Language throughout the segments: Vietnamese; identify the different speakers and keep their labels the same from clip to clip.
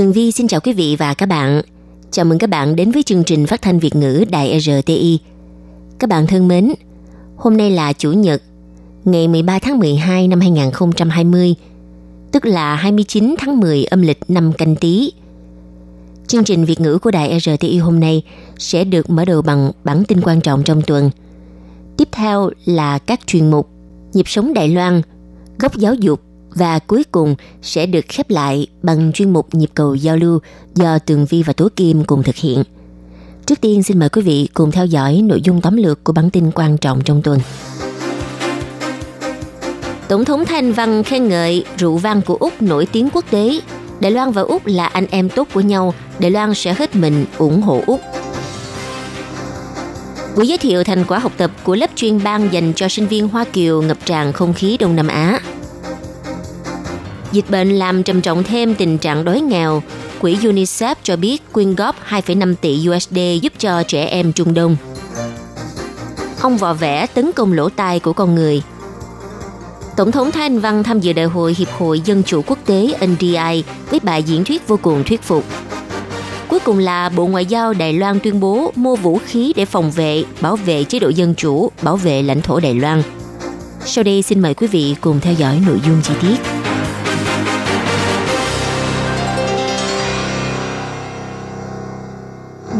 Speaker 1: Tường Vi xin chào quý vị và các bạn. Chào mừng các bạn đến với chương trình phát thanh Việt ngữ Đài RTI. Các bạn thân mến, hôm nay là Chủ nhật, ngày 13 tháng 12 năm 2020, tức là 29 tháng 10 âm lịch năm canh tí. Chương trình Việt ngữ của Đài RTI hôm nay sẽ được mở đầu bằng bản tin quan trọng trong tuần. Tiếp theo là các chuyên mục Nhịp sống Đài Loan, Góc giáo dục và cuối cùng sẽ được khép lại bằng chuyên mục nhịp cầu giao lưu do Tường Vi và Tố Kim cùng thực hiện. Trước tiên xin mời quý vị cùng theo dõi nội dung tóm lược của bản tin quan trọng trong tuần. Tổng thống Thanh Văn khen ngợi rượu vang của Úc nổi tiếng quốc tế. Đài Loan và Úc là anh em tốt của nhau, Đài Loan sẽ hết mình ủng hộ Úc. Buổi giới thiệu thành quả học tập của lớp chuyên ban dành cho sinh viên Hoa Kiều ngập tràn không khí Đông Nam Á. Dịch bệnh làm trầm trọng thêm tình trạng đói nghèo. Quỹ UNICEF cho biết quyên góp 2,5 tỷ USD giúp cho trẻ em Trung Đông. Ông vò vẽ tấn công lỗ tai của con người. Tổng thống Thái Anh Văn tham dự đại hội Hiệp hội Dân chủ quốc tế NDI với bài diễn thuyết vô cùng thuyết phục. Cuối cùng là Bộ Ngoại giao Đài Loan tuyên bố mua vũ khí để phòng vệ, bảo vệ chế độ dân chủ, bảo vệ lãnh thổ Đài Loan. Sau đây xin mời quý vị cùng theo dõi nội dung chi tiết.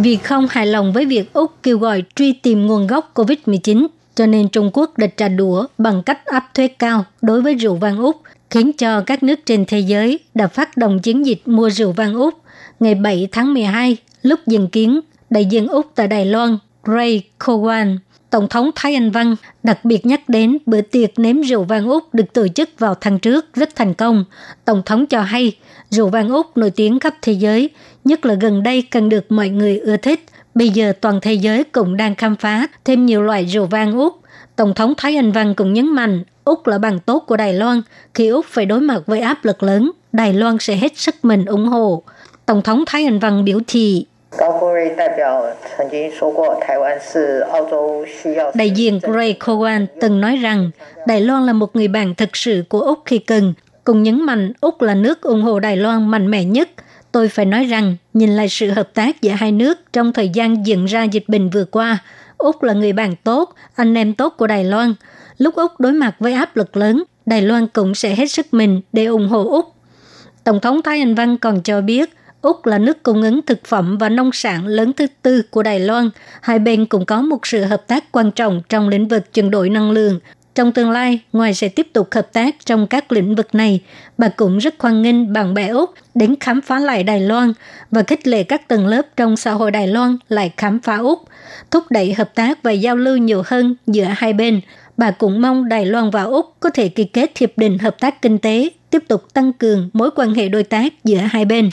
Speaker 2: Vì không hài lòng với việc Úc kêu gọi truy tìm nguồn gốc COVID-19, cho nên Trung Quốc đã trả đũa bằng cách áp thuế cao đối với rượu vang Úc, khiến cho các nước trên thế giới đã phát động chiến dịch mua rượu vang Úc. Ngày 7 tháng 12, lúc dừng kiến, đại diện Úc tại Đài Loan, Ray Kowan, Tổng thống Thái Anh Văn đặc biệt nhắc đến bữa tiệc nếm rượu vang Úc được tổ chức vào tháng trước rất thành công. Tổng thống cho hay rượu vang Úc nổi tiếng khắp thế giới, nhất là gần đây càng được mọi người ưa thích. Bây giờ toàn thế giới cũng đang khám phá thêm nhiều loại rượu vang Úc. Tổng thống Thái Anh Văn cũng nhấn mạnh Úc là bằng tốt của Đài Loan. Khi Úc phải đối mặt với áp lực lớn, Đài Loan sẽ hết sức mình ủng hộ. Tổng thống Thái Anh Văn biểu thị Đại diện Gray Cowan từng nói rằng Đài Loan là một người bạn thực sự của Úc khi cần, cùng nhấn mạnh Úc là nước ủng hộ Đài Loan mạnh mẽ nhất. Tôi phải nói rằng, nhìn lại sự hợp tác giữa hai nước trong thời gian diễn ra dịch bệnh vừa qua, Úc là người bạn tốt, anh em tốt của Đài Loan. Lúc Úc đối mặt với áp lực lớn, Đài Loan cũng sẽ hết sức mình để ủng hộ Úc. Tổng thống Thái Anh Văn còn cho biết, Úc là nước cung ứng thực phẩm và nông sản lớn thứ tư của Đài Loan. Hai bên cũng có một sự hợp tác quan trọng trong lĩnh vực chuyển đổi năng lượng. Trong tương lai, ngoài sẽ tiếp tục hợp tác trong các lĩnh vực này, bà cũng rất hoan nghênh bạn bè Úc đến khám phá lại Đài Loan và khích lệ các tầng lớp trong xã hội Đài Loan lại khám phá Úc, thúc đẩy hợp tác và giao lưu nhiều hơn giữa hai bên. Bà cũng mong Đài Loan và Úc có thể ký kết hiệp định hợp tác kinh tế, tiếp tục tăng cường mối quan hệ đối tác giữa hai bên.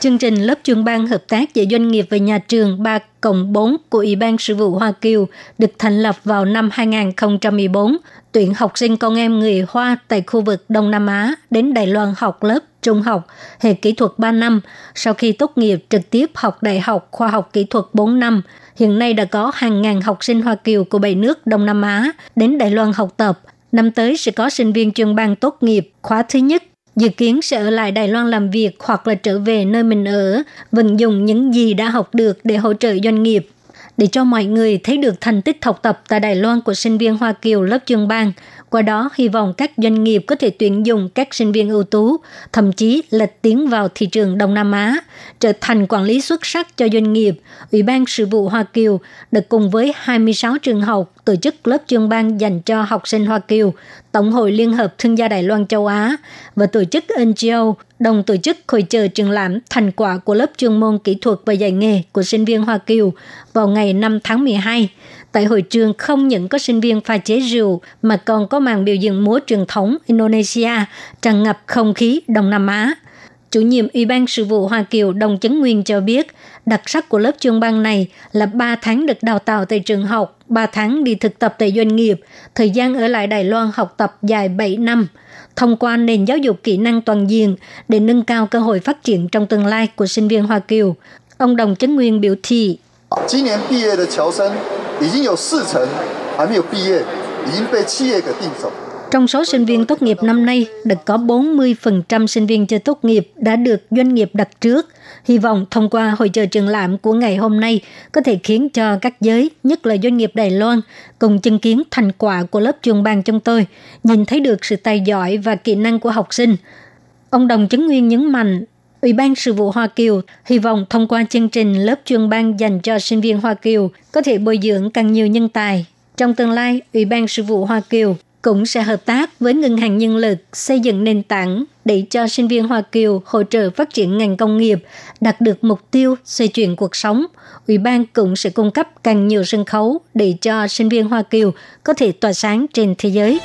Speaker 2: Chương trình lớp chuyên ban hợp tác giữa doanh nghiệp và nhà trường 3 cộng 4 của Ủy ban Sự vụ Hoa Kiều được thành lập vào năm 2014, tuyển học sinh con em người Hoa tại khu vực Đông Nam Á đến Đài Loan học lớp trung học, hệ kỹ thuật 3 năm, sau khi tốt nghiệp trực tiếp học đại học khoa học kỹ thuật 4 năm. Hiện nay đã có hàng ngàn học sinh Hoa Kiều của bảy nước Đông Nam Á đến Đài Loan học tập. Năm tới sẽ có sinh viên chuyên ban tốt nghiệp khóa thứ nhất dự kiến sẽ ở lại Đài Loan làm việc hoặc là trở về nơi mình ở, vận dụng những gì đã học được để hỗ trợ doanh nghiệp. Để cho mọi người thấy được thành tích học tập tại Đài Loan của sinh viên Hoa Kiều lớp trường bang, qua đó hy vọng các doanh nghiệp có thể tuyển dụng các sinh viên ưu tú, thậm chí là tiến vào thị trường Đông Nam Á, trở thành quản lý xuất sắc cho doanh nghiệp. Ủy ban sự vụ Hoa Kiều đã cùng với 26 trường học tổ chức lớp chuyên ban dành cho học sinh Hoa Kiều, Tổng hội Liên hợp Thương gia Đài Loan châu Á và tổ chức NGO đồng tổ chức hội trợ trường lãm thành quả của lớp chuyên môn kỹ thuật và dạy nghề của sinh viên Hoa Kiều vào ngày 5 tháng 12. Tại hội trường không những có sinh viên pha chế rượu mà còn có màn biểu diễn múa truyền thống Indonesia tràn ngập không khí Đông Nam Á. Chủ nhiệm Ủy ban sự vụ Hoa Kiều Đồng Chấn Nguyên cho biết, đặc sắc của lớp chuyên ban này là 3 tháng được đào tạo tại trường học, 3 tháng đi thực tập tại doanh nghiệp, thời gian ở lại Đài Loan học tập dài 7 năm, thông qua nền giáo dục kỹ năng toàn diện để nâng cao cơ hội phát triển trong tương lai của sinh viên Hoa Kiều. Ông Đồng Chấn Nguyên biểu thị.
Speaker 3: Ờ, 已经有四成还没有毕业，已经被企业给订走。
Speaker 2: Trong số sinh viên tốt nghiệp năm nay, đã có 40% sinh viên chưa tốt nghiệp đã được doanh nghiệp đặt trước. Hy vọng thông qua hội trợ triển lãm của ngày hôm nay có thể khiến cho các giới, nhất là doanh nghiệp Đài Loan, cùng chứng kiến thành quả của lớp chuyên ban chúng tôi, nhìn thấy được sự tài giỏi và kỹ năng của học sinh. Ông Đồng Chứng Nguyên nhấn mạnh, Ủy ban sự vụ Hoa Kiều hy vọng thông qua chương trình lớp chuyên ban dành cho sinh viên Hoa Kiều có thể bồi dưỡng càng nhiều nhân tài. Trong tương lai, Ủy ban sự vụ Hoa Kiều cũng sẽ hợp tác với ngân hàng nhân lực xây dựng nền tảng để cho sinh viên Hoa Kiều hỗ trợ phát triển ngành công nghiệp, đạt được mục tiêu xoay chuyển cuộc sống. Ủy ban cũng sẽ cung cấp càng nhiều sân khấu để cho sinh viên Hoa Kiều có thể tỏa sáng trên thế giới.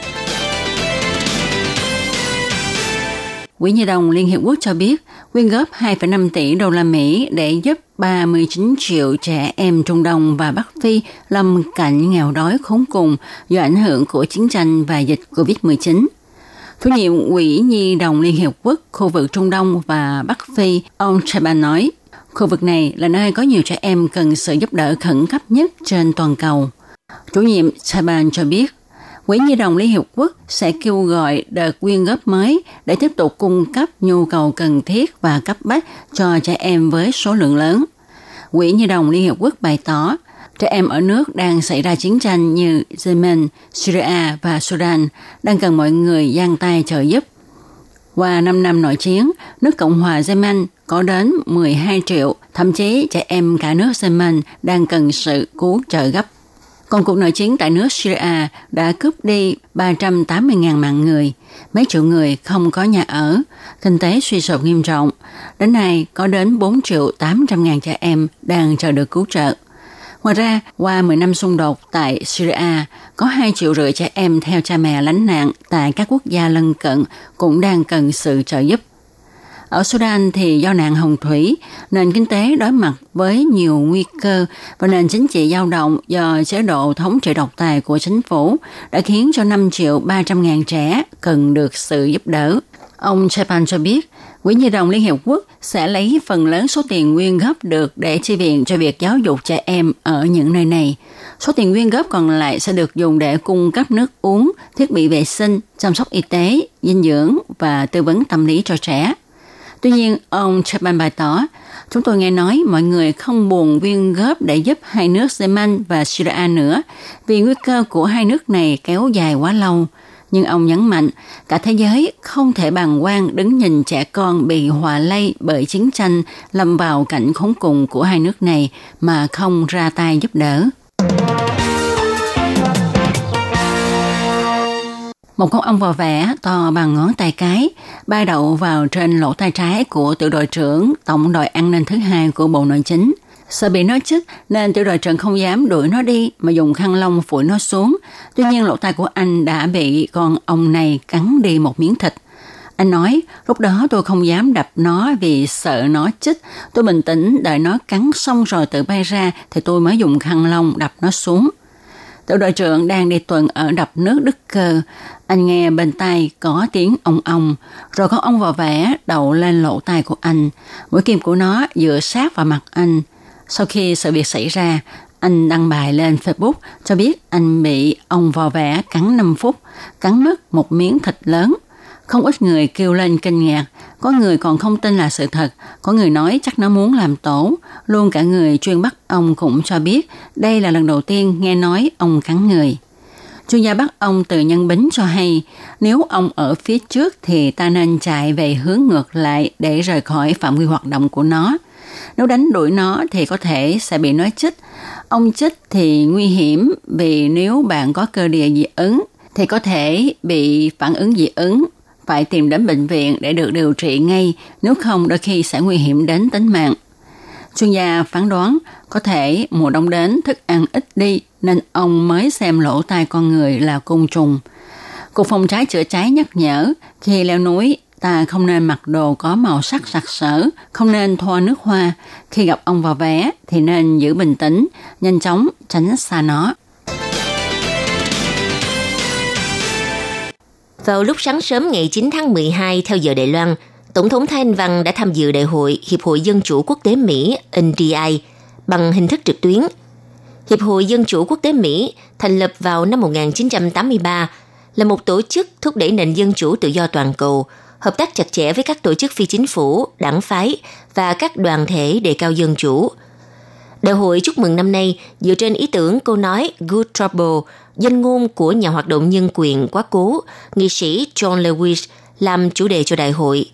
Speaker 4: Quỹ Nhi đồng Liên Hiệp Quốc cho biết quyên góp 2,5 tỷ đô la Mỹ để giúp 39 triệu trẻ em Trung Đông và Bắc Phi lâm cảnh nghèo đói khốn cùng do ảnh hưởng của chiến tranh và dịch COVID-19. Chủ nhiệm Quỹ Nhi đồng Liên Hiệp Quốc khu vực Trung Đông và Bắc Phi, ông Chaban nói, khu vực này là nơi có nhiều trẻ em cần sự giúp đỡ khẩn cấp nhất trên toàn cầu. Chủ nhiệm Chaban cho biết, Quỹ Nhi đồng Liên Hiệp Quốc sẽ kêu gọi đợt quyên góp mới để tiếp tục cung cấp nhu cầu cần thiết và cấp bách cho trẻ em với số lượng lớn. Quỹ Nhi đồng Liên Hiệp Quốc bày tỏ, trẻ em ở nước đang xảy ra chiến tranh như Yemen, Syria và Sudan đang cần mọi người giang tay trợ giúp. Qua 5 năm nội chiến, nước Cộng hòa Yemen có đến 12 triệu, thậm chí trẻ em cả nước Yemen đang cần sự cứu trợ gấp. Còn cuộc nội chiến tại nước Syria đã cướp đi 380.000 mạng người, mấy triệu người không có nhà ở, kinh tế suy sụp nghiêm trọng. Đến nay có đến 4 triệu 800 ngàn trẻ em đang chờ được cứu trợ. Ngoài ra, qua 10 năm xung đột tại Syria, có 2 triệu rưỡi trẻ em theo cha mẹ lánh nạn tại các quốc gia lân cận cũng đang cần sự trợ giúp. Ở Sudan thì do nạn hồng thủy, nền kinh tế đối mặt với nhiều nguy cơ và nền chính trị dao động do chế độ thống trị độc tài của chính phủ đã khiến cho 5 triệu 300 ngàn trẻ cần được sự giúp đỡ. Ông Chepan cho biết, Quỹ Nhi đồng Liên Hiệp Quốc sẽ lấy phần lớn số tiền quyên góp được để chi viện cho việc giáo dục trẻ em ở những nơi này. Số tiền quyên góp còn lại sẽ được dùng để cung cấp nước uống, thiết bị vệ sinh, chăm sóc y tế, dinh dưỡng và tư vấn tâm lý cho trẻ. Tuy nhiên, ông Chapman bày tỏ, chúng tôi nghe nói mọi người không buồn viên góp để giúp hai nước Yemen và Syria nữa vì nguy cơ của hai nước này kéo dài quá lâu. Nhưng ông nhấn mạnh, cả thế giới không thể bàng quan đứng nhìn trẻ con bị hòa lây bởi chiến tranh lâm vào cảnh khốn cùng của hai nước này mà không ra tay giúp đỡ. Một con ong vò vẽ to bằng ngón tay cái bay đậu vào trên lỗ tay trái của tiểu đội trưởng tổng đội an ninh thứ hai của Bộ Nội chính. Sợ bị nó chích nên tiểu đội trưởng không dám đuổi nó đi mà dùng khăn lông phủi nó xuống. Tuy nhiên lỗ tai của anh đã bị con ong này cắn đi một miếng thịt. Anh nói, lúc đó tôi không dám đập nó vì sợ nó chích. Tôi bình tĩnh đợi nó cắn xong rồi tự bay ra thì tôi mới dùng khăn lông đập nó xuống. Tiểu đội trưởng đang đi tuần ở đập nước Đức Cơ. Anh nghe bên tai có tiếng ong ong, rồi con ong vò vẽ đậu lên lỗ tai của anh. Mũi kim của nó dựa sát vào mặt anh. Sau khi sự việc xảy ra, anh đăng bài lên Facebook cho biết anh bị ong vò vẽ cắn 5 phút, cắn mất một miếng thịt lớn. Không ít người kêu lên kinh ngạc, có người còn không tin là sự thật, có người nói chắc nó muốn làm tổ. Luôn cả người chuyên bắt ông cũng cho biết đây là lần đầu tiên nghe nói ông cắn người. Chuyên gia bắt ông từ nhân bính cho hay, nếu ông ở phía trước thì ta nên chạy về hướng ngược lại để rời khỏi phạm vi hoạt động của nó. Nếu đánh đuổi nó thì có thể sẽ bị nó chích. ông chích thì nguy hiểm vì nếu bạn có cơ địa dị ứng thì có thể bị phản ứng dị ứng phải tìm đến bệnh viện để được điều trị ngay, nếu không đôi khi sẽ nguy hiểm đến tính mạng. Chuyên gia phán đoán có thể mùa đông đến thức ăn ít đi nên ông mới xem lỗ tai con người là côn trùng. Cục phòng cháy chữa cháy nhắc nhở khi leo núi ta không nên mặc đồ có màu sắc sặc sỡ, không nên thoa nước hoa. Khi gặp ông vào vé thì nên giữ bình tĩnh, nhanh chóng tránh xa nó.
Speaker 1: Vào lúc sáng sớm ngày 9 tháng 12 theo giờ Đài Loan, Tổng thống Thái Anh Văn đã tham dự đại hội Hiệp hội Dân chủ Quốc tế Mỹ NDI bằng hình thức trực tuyến. Hiệp hội Dân chủ Quốc tế Mỹ thành lập vào năm 1983 là một tổ chức thúc đẩy nền dân chủ tự do toàn cầu, hợp tác chặt chẽ với các tổ chức phi chính phủ, đảng phái và các đoàn thể đề cao dân chủ. Đại hội chúc mừng năm nay dựa trên ý tưởng câu nói Good Trouble, danh ngôn của nhà hoạt động nhân quyền quá cố, nghị sĩ John Lewis làm chủ đề cho đại hội.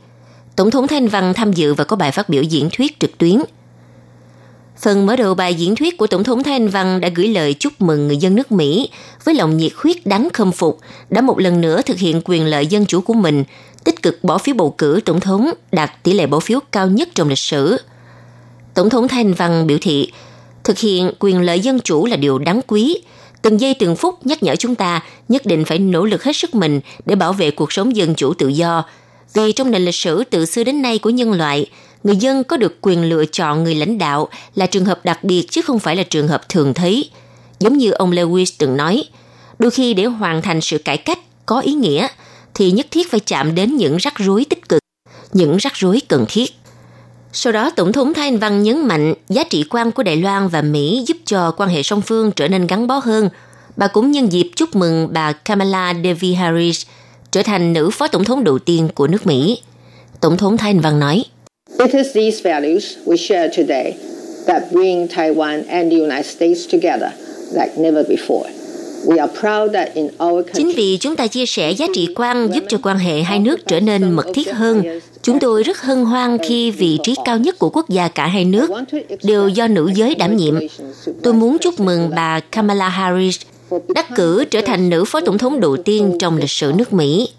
Speaker 1: Tổng thống Thanh Văn tham dự và có bài phát biểu diễn thuyết trực tuyến. Phần mở đầu bài diễn thuyết của Tổng thống Thanh Văn đã gửi lời chúc mừng người dân nước Mỹ với lòng nhiệt huyết đáng khâm phục đã một lần nữa thực hiện quyền lợi dân chủ của mình, tích cực bỏ phiếu bầu cử tổng thống đạt tỷ lệ bỏ phiếu cao nhất trong lịch sử. Tổng thống Thanh Văn biểu thị thực hiện quyền lợi dân chủ là điều đáng quý, từng giây từng phút nhắc nhở chúng ta nhất định phải nỗ lực hết sức mình để bảo vệ cuộc sống dân chủ tự do. Vì trong nền lịch sử từ xưa đến nay của nhân loại, người dân có được quyền lựa chọn người lãnh đạo là trường hợp đặc biệt chứ không phải là trường hợp thường thấy. Giống như ông Lewis từng nói, đôi khi để hoàn thành sự cải cách có ý nghĩa thì nhất thiết phải chạm đến những rắc rối tích cực, những rắc rối cần thiết. Sau đó, Tổng thống Thái Anh Văn nhấn mạnh giá trị quan của Đài Loan và Mỹ giúp cho quan hệ song phương trở nên gắn bó hơn. Bà cũng nhân dịp chúc mừng bà Kamala Devi Harris trở thành nữ phó tổng thống đầu tiên của nước Mỹ. Tổng thống Thái Anh Văn nói,
Speaker 5: It is these values we share today that bring Taiwan and the United States together like never before.
Speaker 1: Chính vì chúng ta chia sẻ giá trị quan giúp cho quan hệ hai nước trở nên mật thiết hơn, chúng tôi rất hân hoan khi vị trí cao nhất của quốc gia cả hai nước đều do nữ giới đảm nhiệm. Tôi muốn chúc mừng bà Kamala Harris, đắc cử trở thành nữ phó tổng thống đầu tiên trong lịch sử nước Mỹ.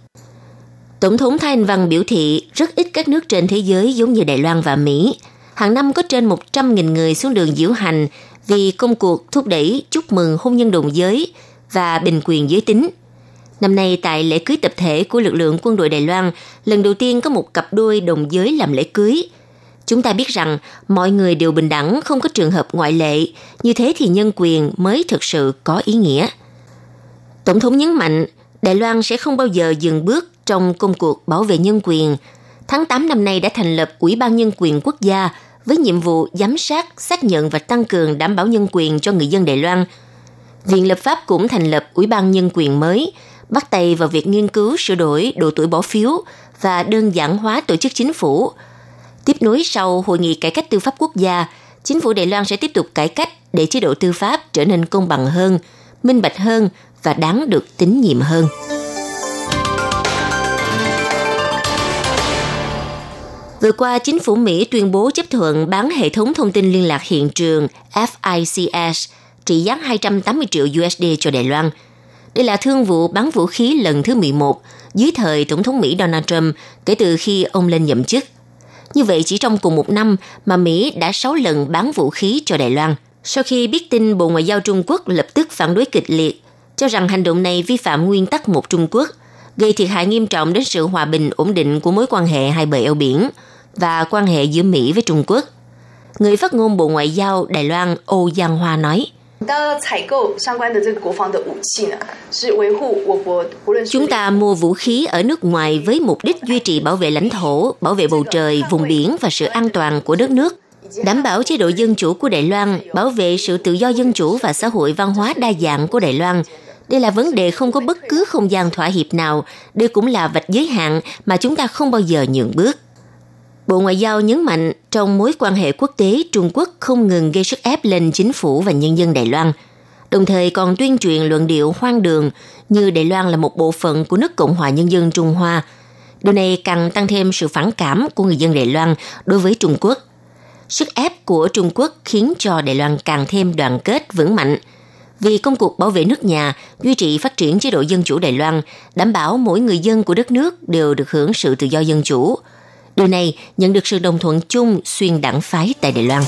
Speaker 1: Tổng thống Thái Anh Văn biểu thị, rất ít các nước trên thế giới giống như Đài Loan và Mỹ. Hàng năm có trên 100.000 người xuống đường diễu hành vì công cuộc thúc đẩy chúc mừng hôn nhân đồng giới và bình quyền giới tính. Năm nay tại lễ cưới tập thể của lực lượng quân đội Đài Loan, lần đầu tiên có một cặp đôi đồng giới làm lễ cưới. Chúng ta biết rằng mọi người đều bình đẳng, không có trường hợp ngoại lệ, như thế thì nhân quyền mới thực sự có ý nghĩa. Tổng thống nhấn mạnh, Đài Loan sẽ không bao giờ dừng bước trong công cuộc bảo vệ nhân quyền. Tháng 8 năm nay đã thành lập Ủy ban Nhân quyền Quốc gia với nhiệm vụ giám sát, xác nhận và tăng cường đảm bảo nhân quyền cho người dân Đài Loan – Viện lập pháp cũng thành lập Ủy ban Nhân quyền mới, bắt tay vào việc nghiên cứu sửa đổi độ tuổi bỏ phiếu và đơn giản hóa tổ chức chính phủ. Tiếp nối sau Hội nghị Cải cách tư pháp quốc gia, chính phủ Đài Loan sẽ tiếp tục cải cách để chế độ tư pháp trở nên công bằng hơn, minh bạch hơn và đáng được tín nhiệm hơn. Vừa qua, chính phủ Mỹ tuyên bố chấp thuận bán hệ thống thông tin liên lạc hiện trường FICS trị giá 280 triệu USD cho Đài Loan. Đây là thương vụ bán vũ khí lần thứ 11 dưới thời Tổng thống Mỹ Donald Trump kể từ khi ông lên nhậm chức. Như vậy chỉ trong cùng một năm mà Mỹ đã 6 lần bán vũ khí cho Đài Loan. Sau khi biết tin Bộ Ngoại giao Trung Quốc lập tức phản đối kịch liệt, cho rằng hành động này vi phạm nguyên tắc một Trung Quốc, gây thiệt hại nghiêm trọng đến sự hòa bình ổn định của mối quan hệ hai bờ eo biển và quan hệ giữa Mỹ với Trung Quốc. Người phát ngôn Bộ Ngoại giao Đài Loan Âu Giang Hoa nói – Chúng ta mua vũ khí ở nước ngoài với mục đích duy trì bảo vệ lãnh thổ, bảo vệ bầu trời, vùng biển và sự an toàn của đất nước, đảm bảo chế độ dân chủ của Đài Loan, bảo vệ sự tự do dân chủ và xã hội văn hóa đa dạng của Đài Loan. Đây là vấn đề không có bất cứ không gian thỏa hiệp nào, đây cũng là vạch giới hạn mà chúng ta không bao giờ nhượng bước. Bộ Ngoại giao nhấn mạnh trong mối quan hệ quốc tế Trung Quốc không ngừng gây sức ép lên chính phủ và nhân dân Đài Loan, đồng thời còn tuyên truyền luận điệu hoang đường như Đài Loan là một bộ phận của nước Cộng hòa Nhân dân Trung Hoa. Điều này càng tăng thêm sự phản cảm của người dân Đài Loan đối với Trung Quốc. Sức ép của Trung Quốc khiến cho Đài Loan càng thêm đoàn kết vững mạnh vì công cuộc bảo vệ nước nhà, duy trì phát triển chế độ dân chủ Đài Loan, đảm bảo mỗi người dân của đất nước đều được hưởng sự tự do dân chủ – Điều này nhận được sự đồng thuận chung xuyên đảng phái tại Đài Loan.